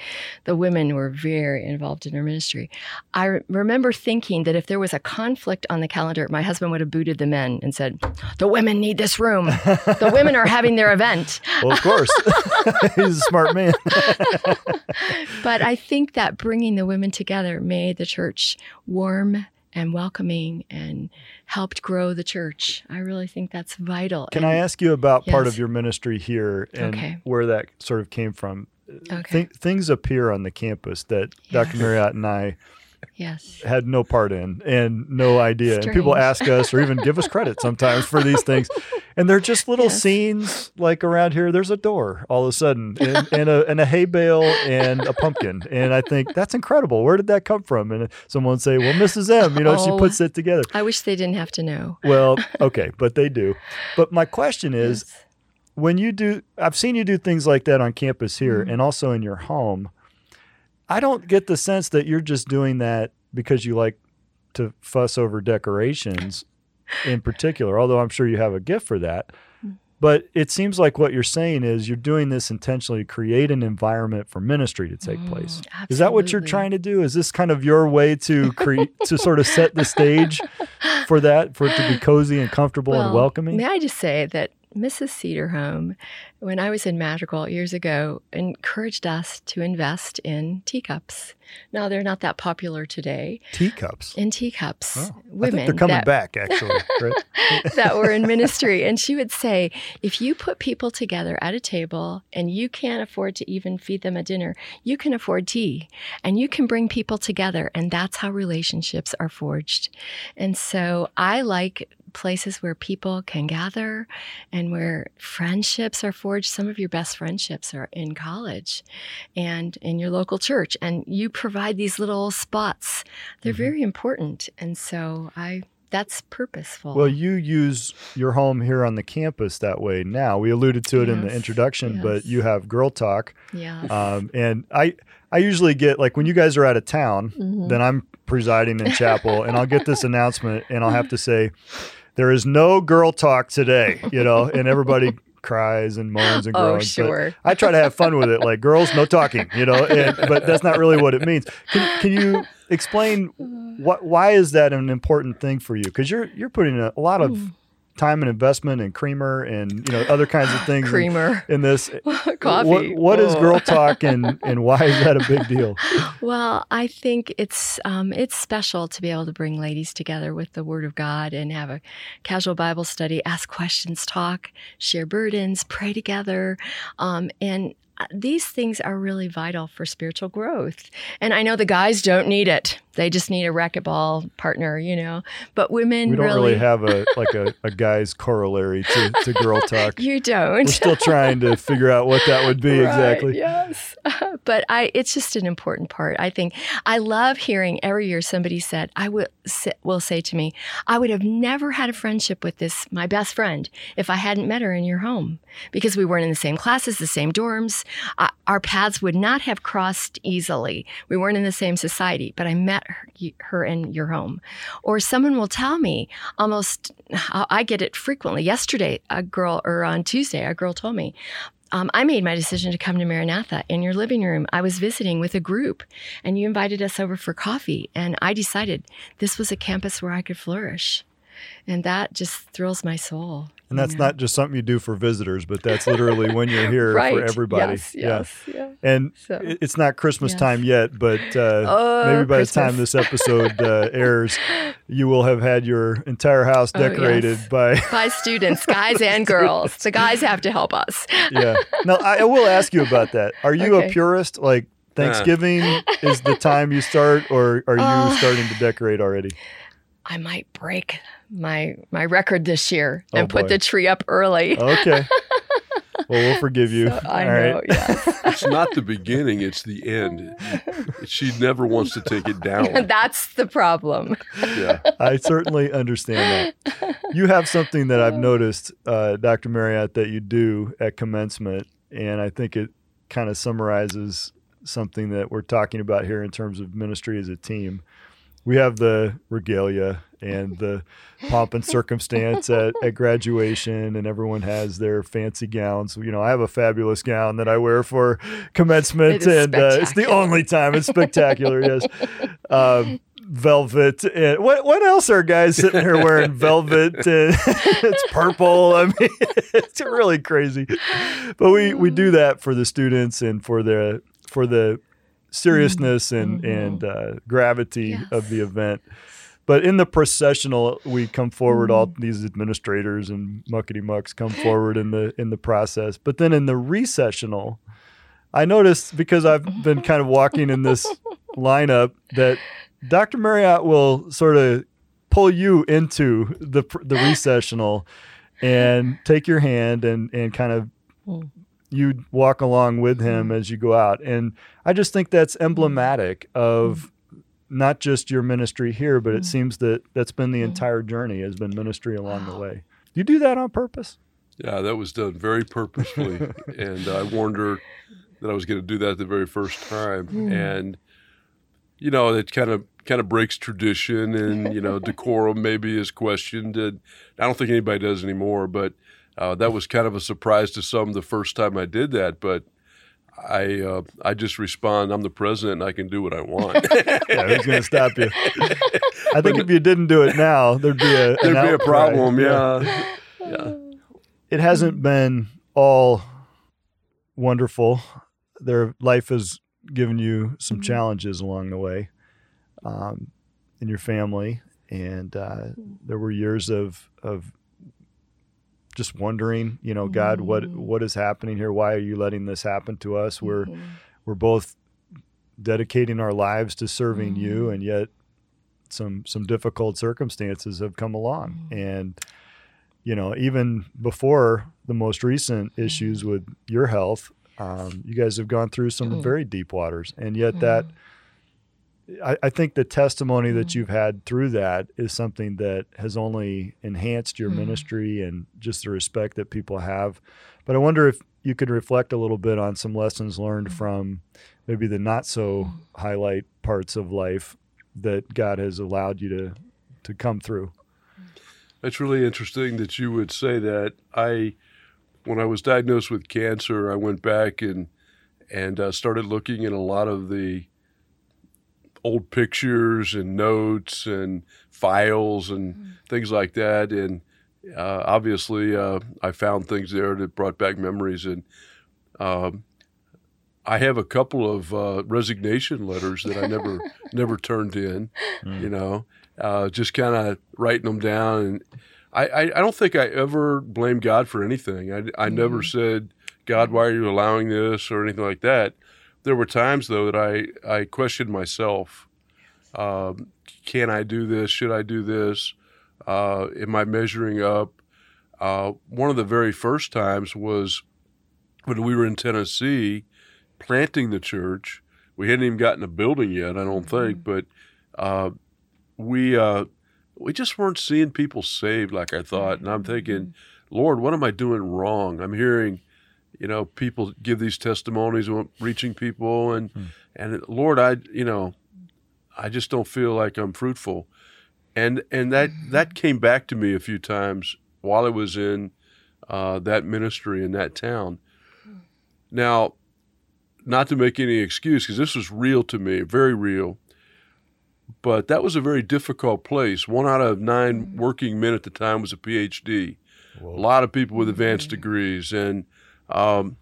the women were very involved in our ministry. I re- remember thinking that if there was a conflict on the calendar, my husband would have booted the men and said, "The women need this room. The women are having their event." Well, of course, he's a smart man. but I think that bringing the women together made the church warm and welcoming and helped grow the church. I really think that's vital. Can And- I ask you about part of your ministry here and Okay. where that sort of came from? Okay. Thi- things appear on the campus that Dr. Yes. Marriott and I Yes. had no part in and no idea. And people ask us or even give us credit sometimes for these things. And they're just little Yes. scenes like around here, there's a door all of a sudden and, and, a, and a hay bale and a pumpkin. And I think that's incredible. Where did that come from? And someone say, well, Mrs. M, you know, she Oh. puts it together. I wish they didn't have to know. Well, okay, but they do. But my question is, Yes. when you do i've seen you do things like that on campus here Mhm. and also in your home i don't get the sense that you're just doing that because you like to fuss over decorations in particular although i'm sure you have a gift for that. But it seems like what you're saying is you're doing this intentionally to create an environment for ministry to take place. Mm, is that what you're trying to do? Is this kind of your way to create to sort of set the stage for that for it to be cozy and comfortable and welcoming? May I just say that Mrs. Cedarholm, when I was in Madrigal years ago, encouraged us to invest in teacups. Now they're not that popular today. teacups In teacups, Oh, women they're coming that, back, actually. Right? that were in ministry, and she would say, if you put people together at a table and you can't afford to even feed them a dinner, you can afford tea, and you can bring people together, and that's how relationships are forged. And so I like places where people can gather and where friendships are forged. Some of your best friendships are in college and in your local church. And you provide these little spots. They're Mhm. very important. And so I that's purposeful. Well, you use your home here on the campus that way now. We alluded to it in the Yes, introduction, but you have Girl Talk. yeah. Um, and I, I usually get, like, when you guys are out of town, Mhm. then I'm presiding in chapel and I'll get this announcement and I'll have to say, there is no Girl Talk today, you know, and everybody cries and moans and oh, groans. but sure. I try to have fun with it, like girls, no talking, you know. And, but that's not really what it means. Can, can you explain what why is that an important thing for you? Because you're you're putting a, a lot of Mm. Time and investment and creamer and you know other kinds of things in, Creamer. in this. Coffee. What, what is Oh. girl talk and and why is that a big deal? Well, I think it's um, it's special to be able to bring ladies together with the Word of God and have a casual Bible study, ask questions, talk, share burdens, pray together, um, and Uh, these things are really vital for spiritual growth. And I know the guys don't need it; they just need a racquetball partner, you know. But women We don't really, really, have a like a, a guy's corollary to, to girl talk. you don't. We're still trying to figure out what that would be Right, exactly. Yes. but I it's just an important part. I think I love hearing every year somebody said, I say, will say to me, I would have never had a friendship with this my best friend if I hadn't met her in your home because we weren't in the same classes, the same dorms. Uh, our paths would not have crossed easily. We weren't in the same society, but I met her, her in your home. Or someone will tell me almost I get it frequently. Yesterday, a girl or on Tuesday, a girl told me, um, I made my decision to come to Maranatha in your living room. I was visiting with a group, and you invited us over for coffee. And I decided this was a campus where I could flourish. And that just thrills my soul. And that's you know? not just something you do for visitors, but that's literally when you're here right. for everybody. Yes, yes, yeah. yeah. And So- it's not Christmas Yes. time yet, but uh, Oh, maybe by the time this episode uh, airs, you will have had your entire house Oh, decorated yes. by. By students, guys and girls. The guys have to help us. Yeah. No, I, I will ask you about that. Are you a purist? Like Thanksgiving is the time you start, or are you Uh, starting to decorate already? I might break my my record this year Oh, and put the tree up early. Okay. well, we'll forgive you. So, I All right. know, yes. It's not the beginning; it's the end. She never wants to take it down. That's the problem. Yeah. I certainly understand that. You have something that I've noticed, uh, Dr. Marriott, that you do at commencement, and I think it kind of summarizes something that we're talking about here in terms of ministry as a team. We have the regalia and the pomp and circumstance at, at graduation, and everyone has their fancy gowns. You know, I have a fabulous gown that I wear for commencement, and uh, it's the only time it's spectacular. yes, um, velvet. And what what else are guys sitting here wearing velvet? And it's purple. I mean, it's really crazy. But we we do that for the students and for the for the seriousness and Mhm. and uh, gravity Yes. of the event. But in the processional, we come forward. All Mm-hmm. these administrators and muckety mucks come forward in the in the process. But then in the recessional, I noticed because I've been kind of walking in this lineup that Dr. Marriott will sort of pull you into the the recessional and take your hand and and kind of Mm. You walk along with him as you go out. And I just think that's emblematic of not just your ministry here, but it Mm. seems that that's been the Mm. entire journey has been ministry along the Wow. way. You do that on purpose? Yeah, that was done very purposefully, and I warned her that I was going to do that the very first time, Hmm. and you know, it kind of kind of breaks tradition, and you know, decorum maybe is questioned, and I don't think anybody does anymore, but uh, that was kind of a surprise to some the first time I did that, but. I uh, I just respond. I'm the president, and I can do what I want. Yeah, who's going to stop you? I think if you didn't do it now, there'd be a There'd be a problem. Yeah, yeah. It hasn't been all wonderful. Their life has given you some Mhm. challenges along the way um, in your family, and uh, there were years of of just wondering, you know, God, what Mhm. what is happening here? Why are you letting this happen to us? We're Mhm. we're both dedicating our lives to serving you Mhm. and yet some some difficult circumstances have come along Mhm. and you know even before the most recent issues with your health um, you guys have gone through some very deep waters and yet that I, I think the testimony that Mhm. you've had through that is something that has only enhanced your Mhm. ministry and just the respect that people have. But I wonder if you could reflect a little bit on some lessons learned Mhm. from maybe the not so Mhm. highlight parts of life that God has allowed you to to come through. That's really interesting that you would say that. I, when I was diagnosed with cancer, I went back and and uh, started looking at a lot of the old pictures and notes and files and things like that. And uh, obviously, uh, I found things there that brought back memories. And um, I have a couple of uh, resignation letters that I never never turned in. You know, uh, just kind of writing them down. And I, I, I don't think I ever blamed God for anything. I, I never said, God, why are you allowing this or anything like that. There were times though that I, I questioned myself. Um, can I do this? Should I do this? Uh, am I measuring up? Uh, one of the very first times was when we were in Tennessee planting the church. We hadn't even gotten a building yet, I don't think, but uh, we uh, we just weren't seeing people saved like I thought. And I'm thinking, Lord, what am I doing wrong? I'm hearing, you know, people give these testimonies of reaching people, and Hmm. and Lord, I you know, I just don't feel like I'm fruitful, and and that that came back to me a few times while I was in uh, that ministry in that town. Now, not to make any excuse, because this was real to me, very real. But that was a very difficult place. One out of nine working men at the time was a PhD. A lot of people with advanced degrees and um,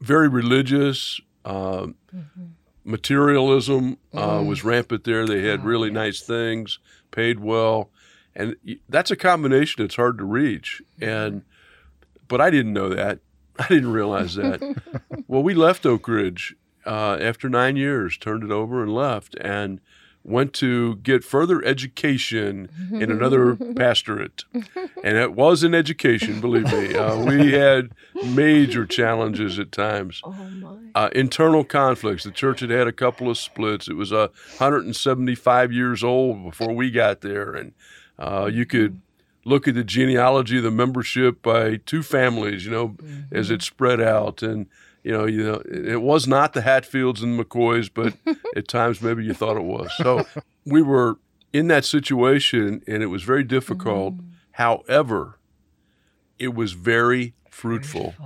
very religious. Um, Materialism uh, was rampant there. They had really nice things, paid well, and that's a combination that's hard to reach. And but I didn't know that. I didn't realize that. well, we left Oak Ridge uh, after nine years, turned it over and left, and went to get further education in another pastorate. And it was an education, believe me. Uh, we had major challenges at times. Oh my. Uh, internal conflicts. The church had had a couple of splits. It was uh, 175 years old before we got there, and uh, you could look at the genealogy of the membership by two families. You know, as it spread out, and you know, you know, it was not the Hatfields and McCoys, but at times maybe you thought it was. So we were in that situation, and it was very difficult. Mm. However, it was very fruitful.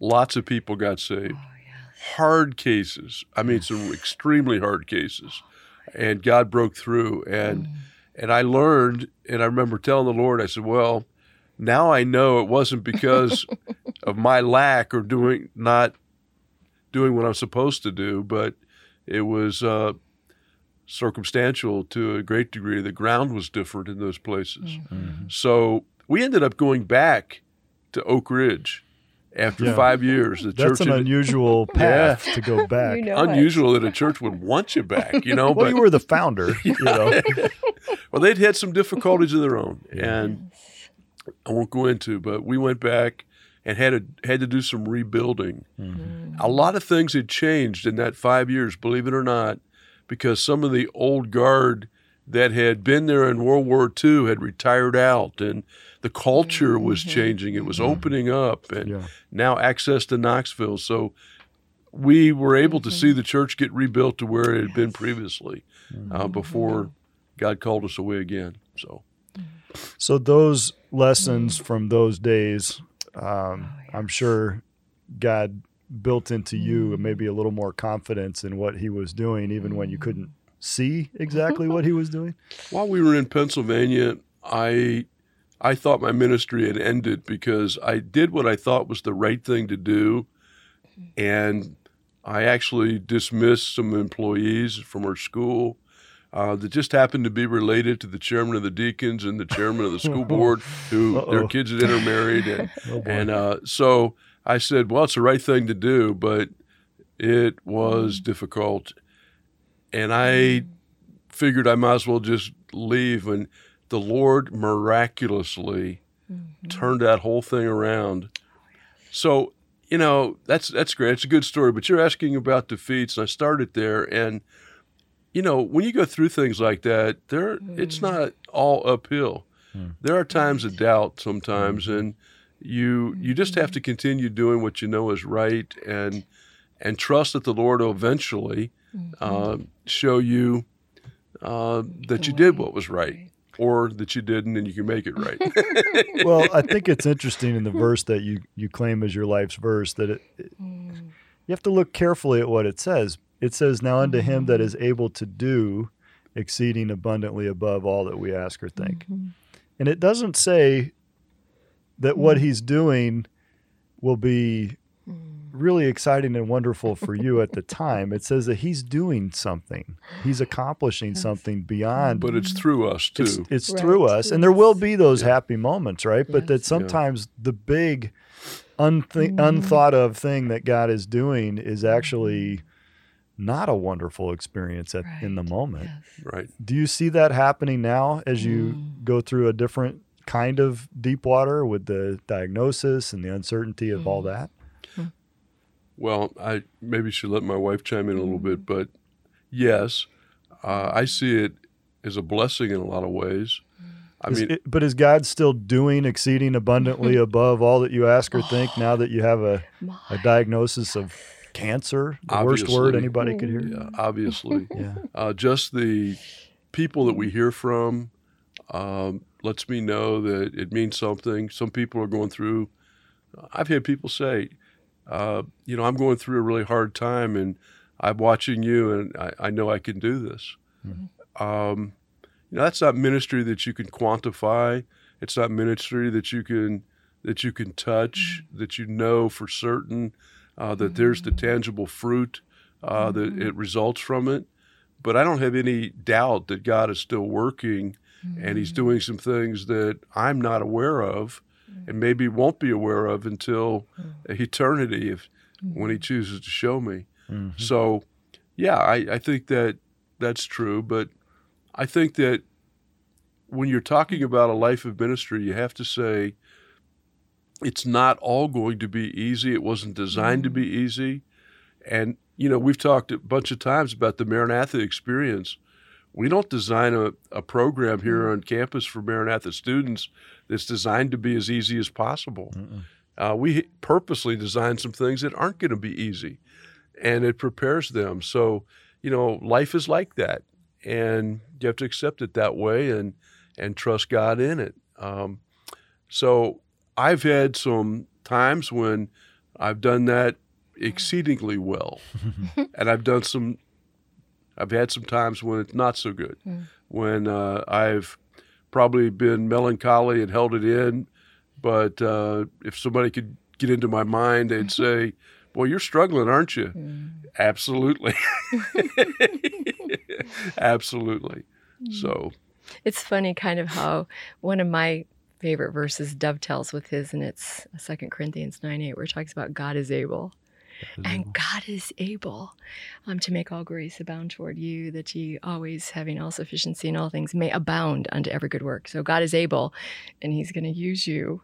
Lots of people got saved. Oh, hard cases. I mean, some extremely hard cases. Oh, and God broke through. And mm. and I learned, and I remember telling the Lord, I said, Well, now I know it wasn't because of my lack or doing not doing what I'm supposed to do, but it was uh, circumstantial to a great degree. The ground was different in those places. So we ended up going back to Oak Ridge after Yeah. five years. The That's church an unusual path to go back. You know it. unusual that a church would want you back, you know. well, but you were the founder, you know. well, they'd had some difficulties of their own, and I won't go into. But we went back and had to had to do some rebuilding. Mm-hmm. A lot of things had changed in that five years, believe it or not, because some of the old guard that had been there in World War II had retired out, and the culture was mm-hmm. changing. It was mm-hmm. opening up, and Yeah. now access to Knoxville. So we were able to see the church get rebuilt to where it had been previously uh, before God called us away again. So So those lessons Mm. from those days, um, Oh, I'm sure God built into Mm. you maybe a little more confidence in what He was doing, even when Mm. you couldn't see exactly what He was doing. while we were in Pennsylvania, I I thought my ministry had ended because I did what I thought was the right thing to do, and I actually dismissed some employees from our school. Uh, that just happened to be related to the chairman of the deacons and the chairman of the school board, who their Uh-oh. kids had intermarried, and Oh. And uh, so I said, well, it's the right thing to do, but it was difficult. And I figured I might as well just leave. And the Lord miraculously turned that whole thing around. So, you know, that's that's great. It's a good story, but you're asking about defeats, and I started there. And, you know, when you go through things like that, there it's mm. not all uphill. Hmm. There are times of doubt sometimes, mm-hmm. and you you just have to mm-hmm. continue doing what you know is right, and and trust that the Lord will eventually uh, show you uh, that you did what was right, or that you didn't, and you can make it right. well, I think it's interesting in the verse that you you claim as your life's verse that it, it- mm. you have to look carefully at what it says. It says, "Now unto him that mm-hmm. is able to do exceeding abundantly above all that we ask or think," mm-hmm. and it doesn't say that mm-hmm. what he's doing will be mm. really exciting and wonderful for you at the time. It says that he's doing something. He's accomplishing something beyond but it's through us too. it's, it's Right, through us, and there will be those happy moments, right? But that Yes. sometimes the big, unth- unthought of thing that God is doing is actually not a wonderful experience at, in the moment. Yes. right. Do you see that happening now as you mm. go through a different kind of deep water with the diagnosis and the uncertainty of all mm. that? Well, I maybe should let my wife chime in a little bit, mm. but yes, uh, I see it as a blessing in a lot of ways. I Is mean, it- but is God still doing exceeding abundantly above all that you ask or think oh. now that you have a, a diagnosis of cancer? The worst word anybody could hear. yeah, obviously, Yeah. uh, just the people that we hear from um, lets me know that it means something. Some people are going through. I've had people say, uh, you know, I'm going through a really hard time, and I'm watching you, and I, I know I can do this. Mm-hmm. Um, you know, that's not ministry that you can quantify. It's not ministry that you can that you can touch, mm-hmm. that you know for certain uh, that mm-hmm. there's the mm-hmm. tangible fruit uh, that mm-hmm. it results from it. But I don't have any doubt that God is still working, and He's mm-hmm. doing some things that I'm not aware of, and maybe won't be aware of until eternity, if when He chooses to show me. So, yeah, I, I think that that's true, but I think that when you're talking about a life of ministry, you have to say it's not all going to be easy. It wasn't designed to be mm. easy. And, you know, we've talked a bunch of times about the Maranatha experience. We don't design a, a program here mm. on campus for Maranatha students that's designed to be as easy as possible. Uh, we purposely design some things that aren't going to be easy, and it prepares them. So, you know, life is like that, and you have to accept it that way and and trust God in it. Um, so I've had some times when I've done that exceedingly well, and I've done some. I've had some times when it's not so good, mm. when uh, I've probably been melancholy and held it in. But uh, if somebody could get into my mind, they'd say, "Well, you're struggling, aren't you?" Mm. Absolutely, absolutely. Mm. So, it's funny, kind of how one of my favorite verses dovetails with his, and it's Second Corinthians 9 8, where it talks about God is able. and God is able um, to make all grace abound toward you, that ye always having all sufficiency in all things may abound unto every good work. So God is able, and He's going to use you.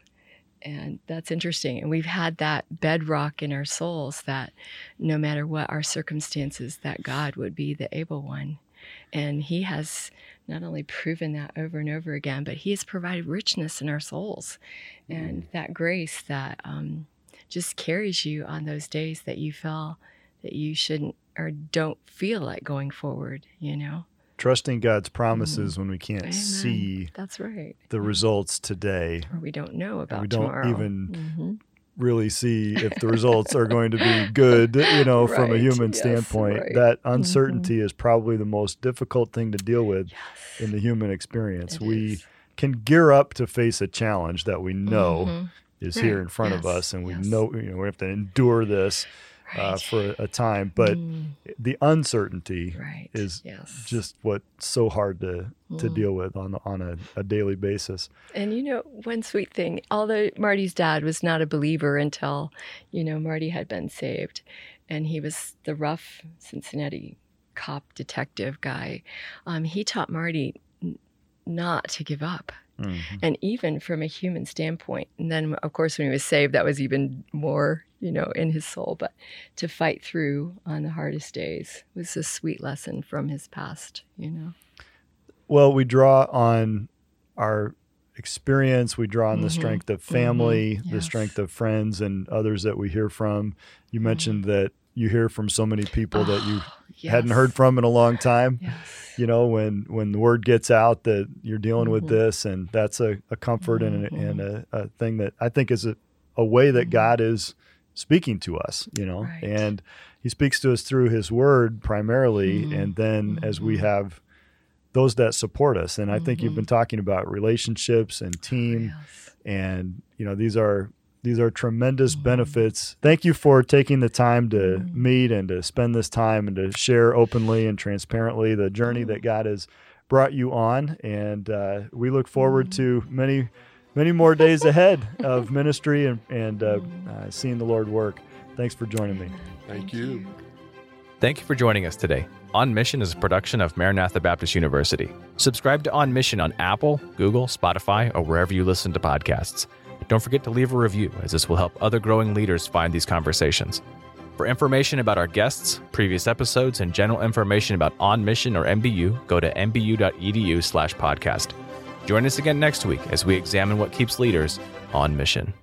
And that's interesting. And we've had that bedrock in our souls that no matter what our circumstances, that God would be the able one. And He has not only proven that over and over again, but He has provided richness in our souls and mm. that grace that um, just carries you on those days that you feel that you shouldn't or don't feel like going forward, you know? Trusting God's promises mm. when we can't Amen. see that's right the results today, or we don't know about we don't tomorrow. even mm-hmm really see if the results are going to be good, you know, right. from a human yes, standpoint. Right. That uncertainty mm-hmm. is probably the most difficult thing to deal with yes. in the human experience. It we is. can gear up to face a challenge that we know mm-hmm. is right. here in front yes. of us and we know, you know, we have to endure this uh, for a time. But mm. the uncertainty right. is yes. just what's so hard to to mm. deal with on on a, a, daily basis. And you know, one sweet thing, although Marty's dad was not a believer until you know Marty had been saved, and he was the rough Cincinnati cop detective guy. Um, he taught Marty n- not to give up. Mm-hmm. And even from a human standpoint, and then of course when he was saved, that was even more you know, in his soul. But to fight through on the hardest days was a sweet lesson from his past, you know. Well, we draw on our experience, we draw on mm-hmm. the strength of family, mm-hmm. yes. the strength of friends and others that we hear from. You mm-hmm. mentioned that you hear from so many people oh, that you yes. hadn't heard from in a long time. Yes. You know, when when the word gets out that you're dealing with mm-hmm. this, and that's a, a comfort and, a, and mm-hmm. a, a, thing that I think is a, a way that mm-hmm. God is speaking to us, you know, right. and he speaks to us through his word primarily. Mm-hmm. And then mm-hmm. as we mm-hmm. have those that support us, and I mm-hmm. think you've been mm-hmm. talking about relationships and team, oh, yes. and, you know, these are, these are tremendous mm-hmm. benefits. Thank you for taking the time to meet and to spend this time and to share openly and transparently the journey that God has brought you on. And uh, we look forward to many many more days ahead of ministry and, and uh, uh, seeing the Lord work. Thanks for joining me. Thank you. Thank you for joining us today. On Mission is a production of Maranatha Baptist University. Subscribe to On Mission on Apple, Google, Spotify, or wherever you listen to podcasts. Don't forget to leave a review, as this will help other growing leaders find these conversations. For information about our guests, previous episodes, and general information about On Mission or MBU, go to mbu.edu slash podcast. Join us again next week as we examine what keeps leaders on mission.